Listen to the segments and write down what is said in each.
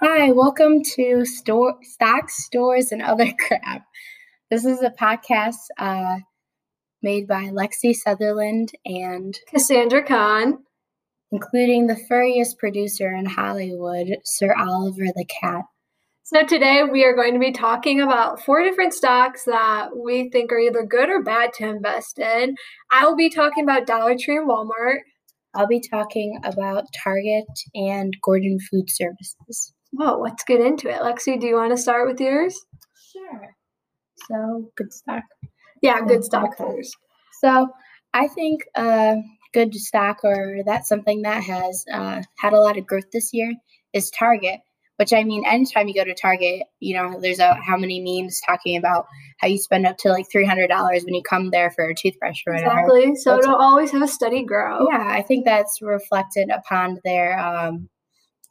Hi, welcome to Store Stocks, Stores, and Other Crap. This is a podcast uh, made by Lexi Sutherland and Cassandra Khan. including the furriest producer in Hollywood, Sir Oliver the Cat. So today we are going to be talking about four different stocks that we think are either good or bad to invest in. I will be talking about Dollar Tree and Walmart. I'll be talking about Target and Gordon Food Services. Whoa, let's get into it. Lexi, do you want to start with yours? Sure. So, good stock. Yeah, good stock Okay. first. So, I think a good stock, or that's something that has uh, had a lot of growth this year, is Target. Which I mean, anytime you go to Target, you know, there's a how many memes talking about how you spend up to like three hundred dollars when you come there for a toothbrush or whatever. Exactly. So That's- it'll always have a steady grow. Yeah, I think that's reflected upon their um,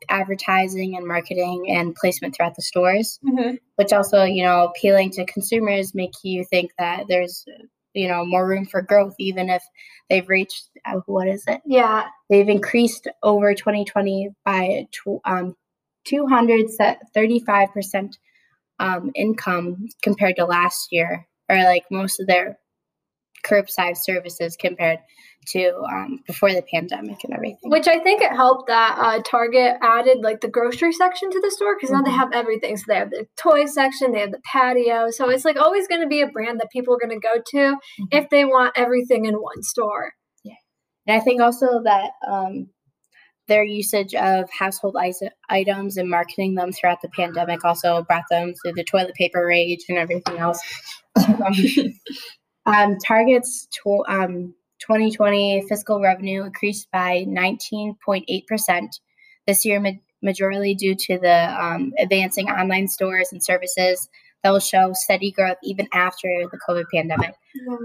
advertising and marketing and placement throughout the stores, Mhm. which also, you know, appealing to consumers make you think that there's, you know, more room for growth, even if they've reached, uh, what is it? Yeah. They've increased over 2020 by tw- um, 235% um, income compared to last year, or like most of their curbside services compared to um, before the pandemic and everything. Which I think it helped that uh, Target added like the grocery section to the store because now they Mhm. have everything. So they have the toy section, they have the patio. So it's like always going to be a brand that people are going to go to Mhm. if they want everything in one store. Yeah. And I think also that um, their usage of household items and marketing them throughout the pandemic also brought them through the toilet paper rage and everything else. um, Target's tw- um, 2020 fiscal revenue increased by 19.8% this year, ma- majorly due to the um, advancing online stores and services that will show steady growth even after the COVID pandemic.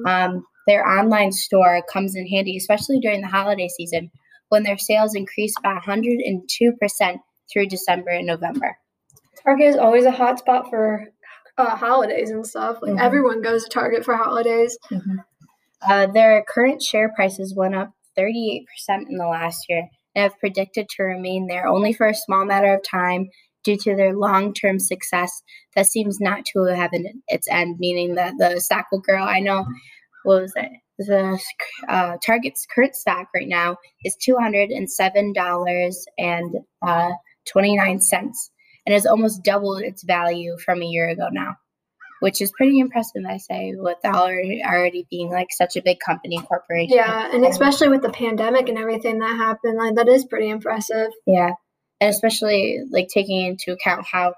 Um, their online store comes in handy, especially during the holiday season when their sales increased by 102% through December and November. Target is always a hot spot for uh, holidays and stuff. Like Mhm. everyone goes to Target for holidays. Uh, their current share prices went up 38% in the last year and have predicted to remain there only for a small matter of time due to their long term success that seems not to have an, its end, meaning that the stock will grow. I know, what was it? The uh, Target's current stock right now is $207.29 and has almost doubled its value from a year ago now which is pretty impressive, I say, with already already being like such a big company corporation. Yeah, and especially with the pandemic and everything that happened, like that is pretty impressive. Yeah, and especially like taking into account how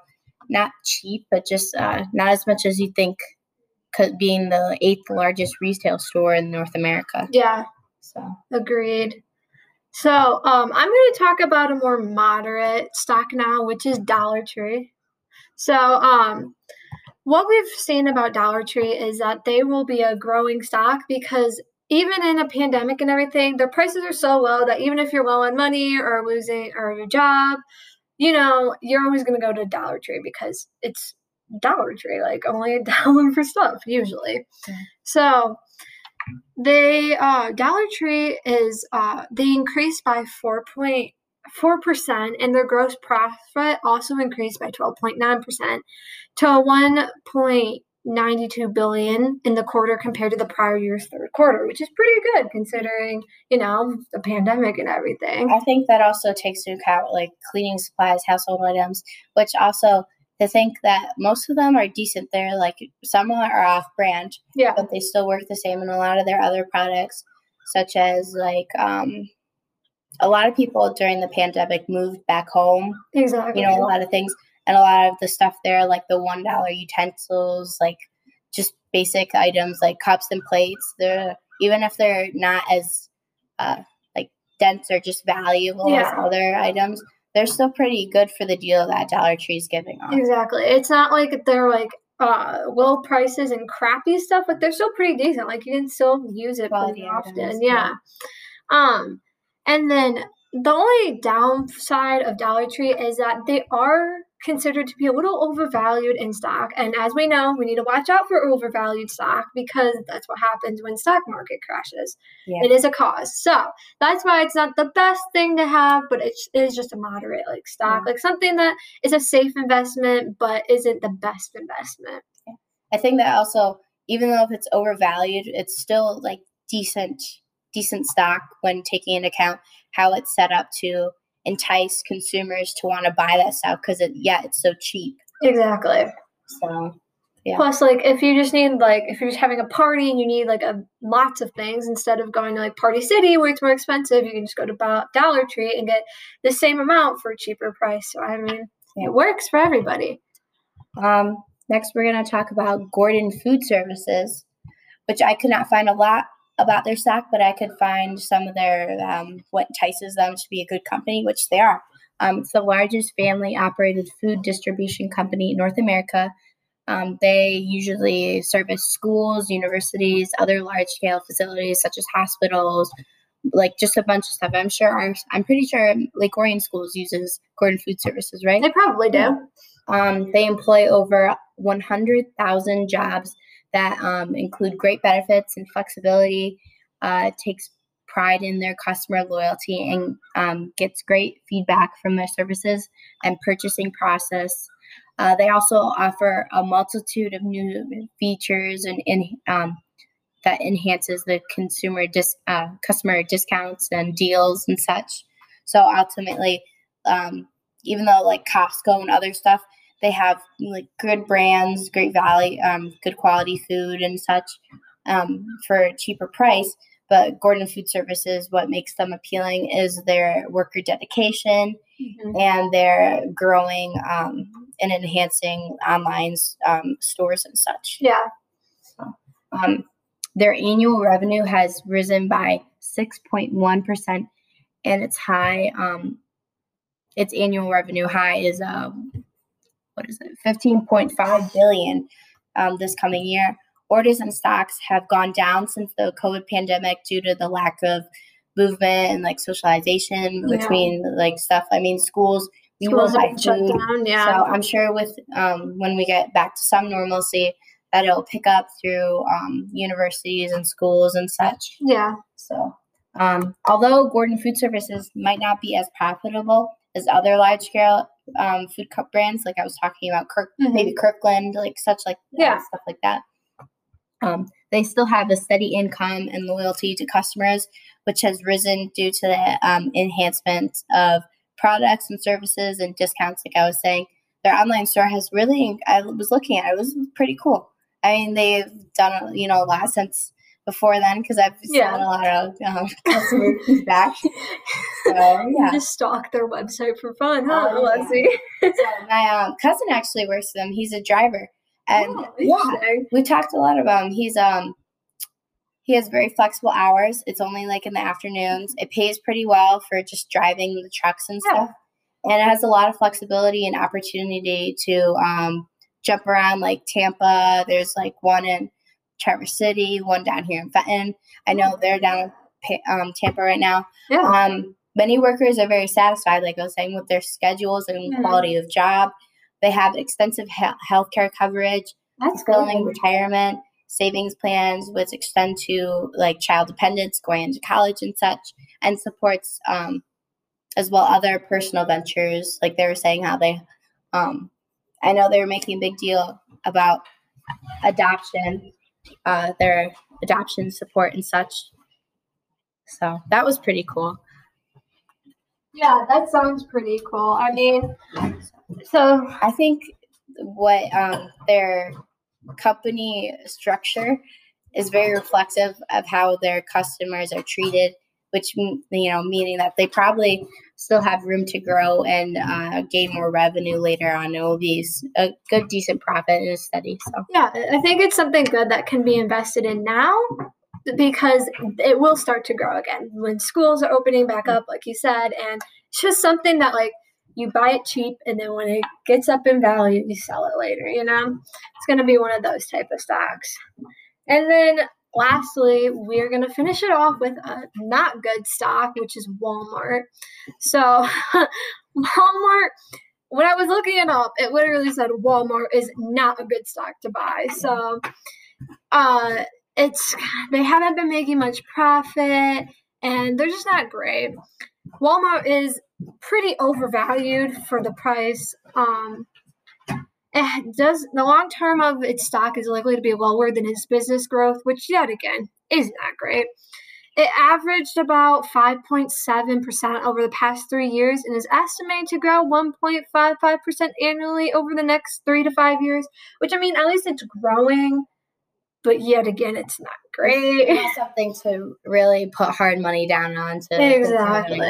not cheap, but just uh, not as much as you think, being the eighth largest retail store in North America. Yeah, So Agreed. So, um, I'm going to talk about a more moderate stock now, which is Dollar Tree. So, um, what we've seen about Dollar Tree is that they will be a growing stock because even in a pandemic and everything, their prices are so low that even if you're low on money or losing or your job, you know, you're always going to go to Dollar Tree because it's Dollar Tree, like only a dollar for stuff usually. So, they uh Dollar Tree is uh they increased by four point four percent and their gross profit also increased by twelve point nine percent to one point ninety two billion in the quarter compared to the prior year's third quarter, which is pretty good considering, you know, the pandemic and everything. I think that also takes into account like cleaning supplies, household items, which also to think that most of them are decent. They're like some are off brand, Yeah. but they still work the same in a lot of their other products, such as like um, a lot of people during the pandemic moved back home. Exactly. You know, a lot of things, and a lot of the stuff there, like the one dollar utensils, like just basic items like cups and plates. They're even if they're not as uh, like dense or just valuable as other items, they're still pretty good for the deal that Dollar Tree is giving off. Exactly. It's not like they're like uh low prices and crappy stuff, but they're still pretty decent. Like you can still use it Quality pretty often. items, yeah. Um and then the only downside of Dollar Tree is that they are considered to be a little overvalued in stock. And as we know, we need to watch out for overvalued stock because that's what happens when stock market crashes. Yeah. It is a cause. So that's why it's not the best thing to have, but it is just a moderate like stock, yeah. like something that is a safe investment but isn't the best investment. I think that also, even though if it's overvalued, it's still like decent decent stock when taking into account how it's set up to entice consumers to want to buy that stuff because it yeah it's so cheap exactly so yeah. Plus, like, if you just need, like, if you're just having a party and you need, like, a lots of things instead of going to, like, Party City where it's more expensive, you can just go to Dollar Tree and get the same amount for a cheaper price. So, I mean, it works for everybody. Um, next, we're going to talk about Gordon Food Services, which I could not find a lot about their stock, but I could find some of their um, what entices them to be a good company, which they are. Um, it's the largest family operated food distribution company in North America. Um, they usually service schools, universities, other large scale facilities such as hospitals, like just a bunch of stuff. I'm sure our, I'm pretty sure Lake Orion Schools uses Gordon Food Services, right? They probably do. Um, they employ over 100,000 jobs that um, include great benefits and flexibility, uh, takes pride in their customer loyalty, and um, gets great feedback from their services and purchasing process. Uh, they also offer a multitude of new features and in, um, that enhances the consumer dis, uh, customer discounts and deals and such. So ultimately, um, even though like Costco and other stuff, they have like good brands, great value, um, good quality food and such um, for a cheaper price. But Gordon Food Services, what makes them appealing is their worker dedication mm-hmm. and their growing um, and enhancing online um, stores and such. Yeah. So, um, their annual revenue has risen by 6.1%, and its high, um, its annual revenue high is uh, what is it, 15.5 billion um, this coming year. Orders and stocks have gone down since the COVID pandemic due to the lack of movement and like socialization yeah. between like stuff. I mean, schools we schools will buy food. Down, yeah. So I'm sure with um, when we get back to some normalcy, that it'll pick up through um, universities and schools and such. Yeah. So um, although Gordon Food Services might not be as profitable as other large scale um, food cup brands, like I was talking about, Kirk, mm-hmm. maybe Kirkland, like such like yeah. stuff like that. Um, they still have a steady income and loyalty to customers, which has risen due to the um, enhancement of products and services and discounts. Like I was saying, their online store has really. I was looking at it; it was pretty cool. I mean, they've done you know a lot since before then because I've yeah. seen a lot of um, customer feedback. So yeah, just stalk their website for fun, huh? Oh, Let's yeah. see. so my um, cousin actually works for them. He's a driver, and oh, yeah, we talked a lot about him. He's um. He has very flexible hours. It's only like in the afternoons. It pays pretty well for just driving the trucks and stuff. Yeah. And it has a lot of flexibility and opportunity to um, jump around like Tampa. There's like one in Traverse City, one down here in Fenton. I know they're down in um, Tampa right now. Yeah. Um, many workers are very satisfied, like I was saying, with their schedules and quality of job. They have extensive he- health care coverage, That's schooling, retirement, savings plans, which extend to like child dependents going into college and such, and supports um, as well other personal ventures. Like they were saying, how they, um, I know they were making a big deal about adoption uh, their adoption support and such. So that was pretty cool. Yeah, that sounds pretty cool. I mean, so I think what um, their company structure is very reflective of how their customers are treated, which you know, meaning that they probably still have room to grow and uh, gain more revenue later on. It will be a good, decent profit and a steady. So yeah, I think it's something good that can be invested in now because it will start to grow again when schools are opening back up, like you said, and it's just something that like you buy it cheap and then when it gets up in value, you sell it later. You know, it's going to be one of those type of stocks. And then lastly, we're going to finish it off with a not good stock, which is Walmart. So, Walmart, when I was looking it up, it literally said Walmart is not a good stock to buy. So, uh, it's they haven't been making much profit, and they're just not great. Walmart is pretty overvalued for the price. Um, it does the long term of its stock is likely to be lower than its business growth, which yet again is not that great. It averaged about 5.7% over the past three years and is estimated to grow 1.55% annually over the next three to five years, which I mean, at least it's growing, but yet again, it's not great. It's something to really put hard money down on to Exactly.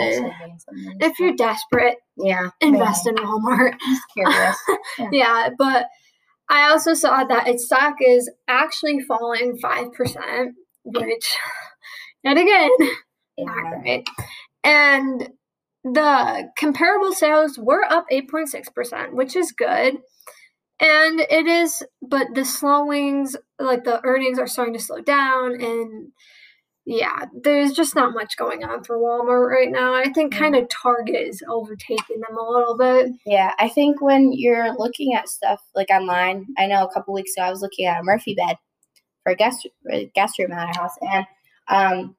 If you're desperate, yeah, invest in Walmart. Just curious. yeah, but I also saw that its stock is actually falling 5%, which, yet again, not great. And the comparable sales were up 8.6%, which is good. And it is, but the slowings, like the earnings are starting to slow down. And yeah, there's just not much going on for Walmart right now. I think kind of Target is overtaking them a little bit. Yeah, I think when you're looking at stuff like online, I know a couple weeks ago I was looking at a Murphy bed for a guest a guest room at our house, and um,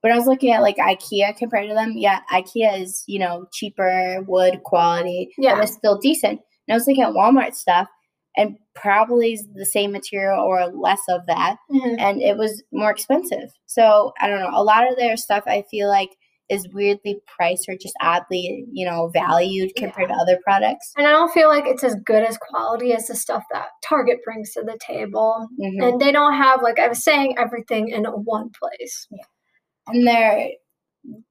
when I was looking at like IKEA compared to them, yeah, IKEA is you know cheaper wood quality, Yeah. but it's still decent. And I was looking at Walmart stuff, and probably the same material or less of that, and it was more expensive. So I don't know. A lot of their stuff I feel like is weirdly priced or just oddly, you know, valued compared to other products. And I don't feel like it's as good as quality as the stuff that Target brings to the table. Mhm. And they don't have, like I was saying, everything in one place. Yeah. And they're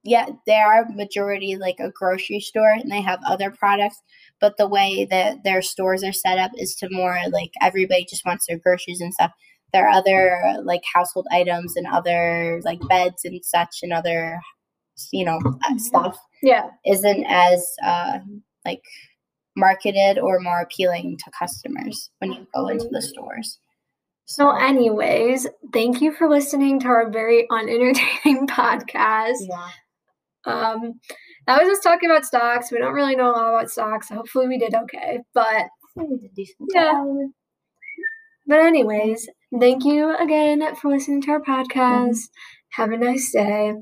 yeah, they are majority like a grocery store and they have other products, but the way that their stores are set up is to more like everybody just wants their groceries and stuff. There are other like household items and other like beds and such and other you know uh, stuff Yeah. isn't as uh, like marketed or more appealing to customers when you go into the stores. So, anyways, thank you for listening to our very unentertaining podcast. Yeah. Um, that was just talking about stocks. We don't really know a lot about stocks. So hopefully, we did okay. But, Yeah. but anyways, thank you again for listening to our podcast. Have a nice day.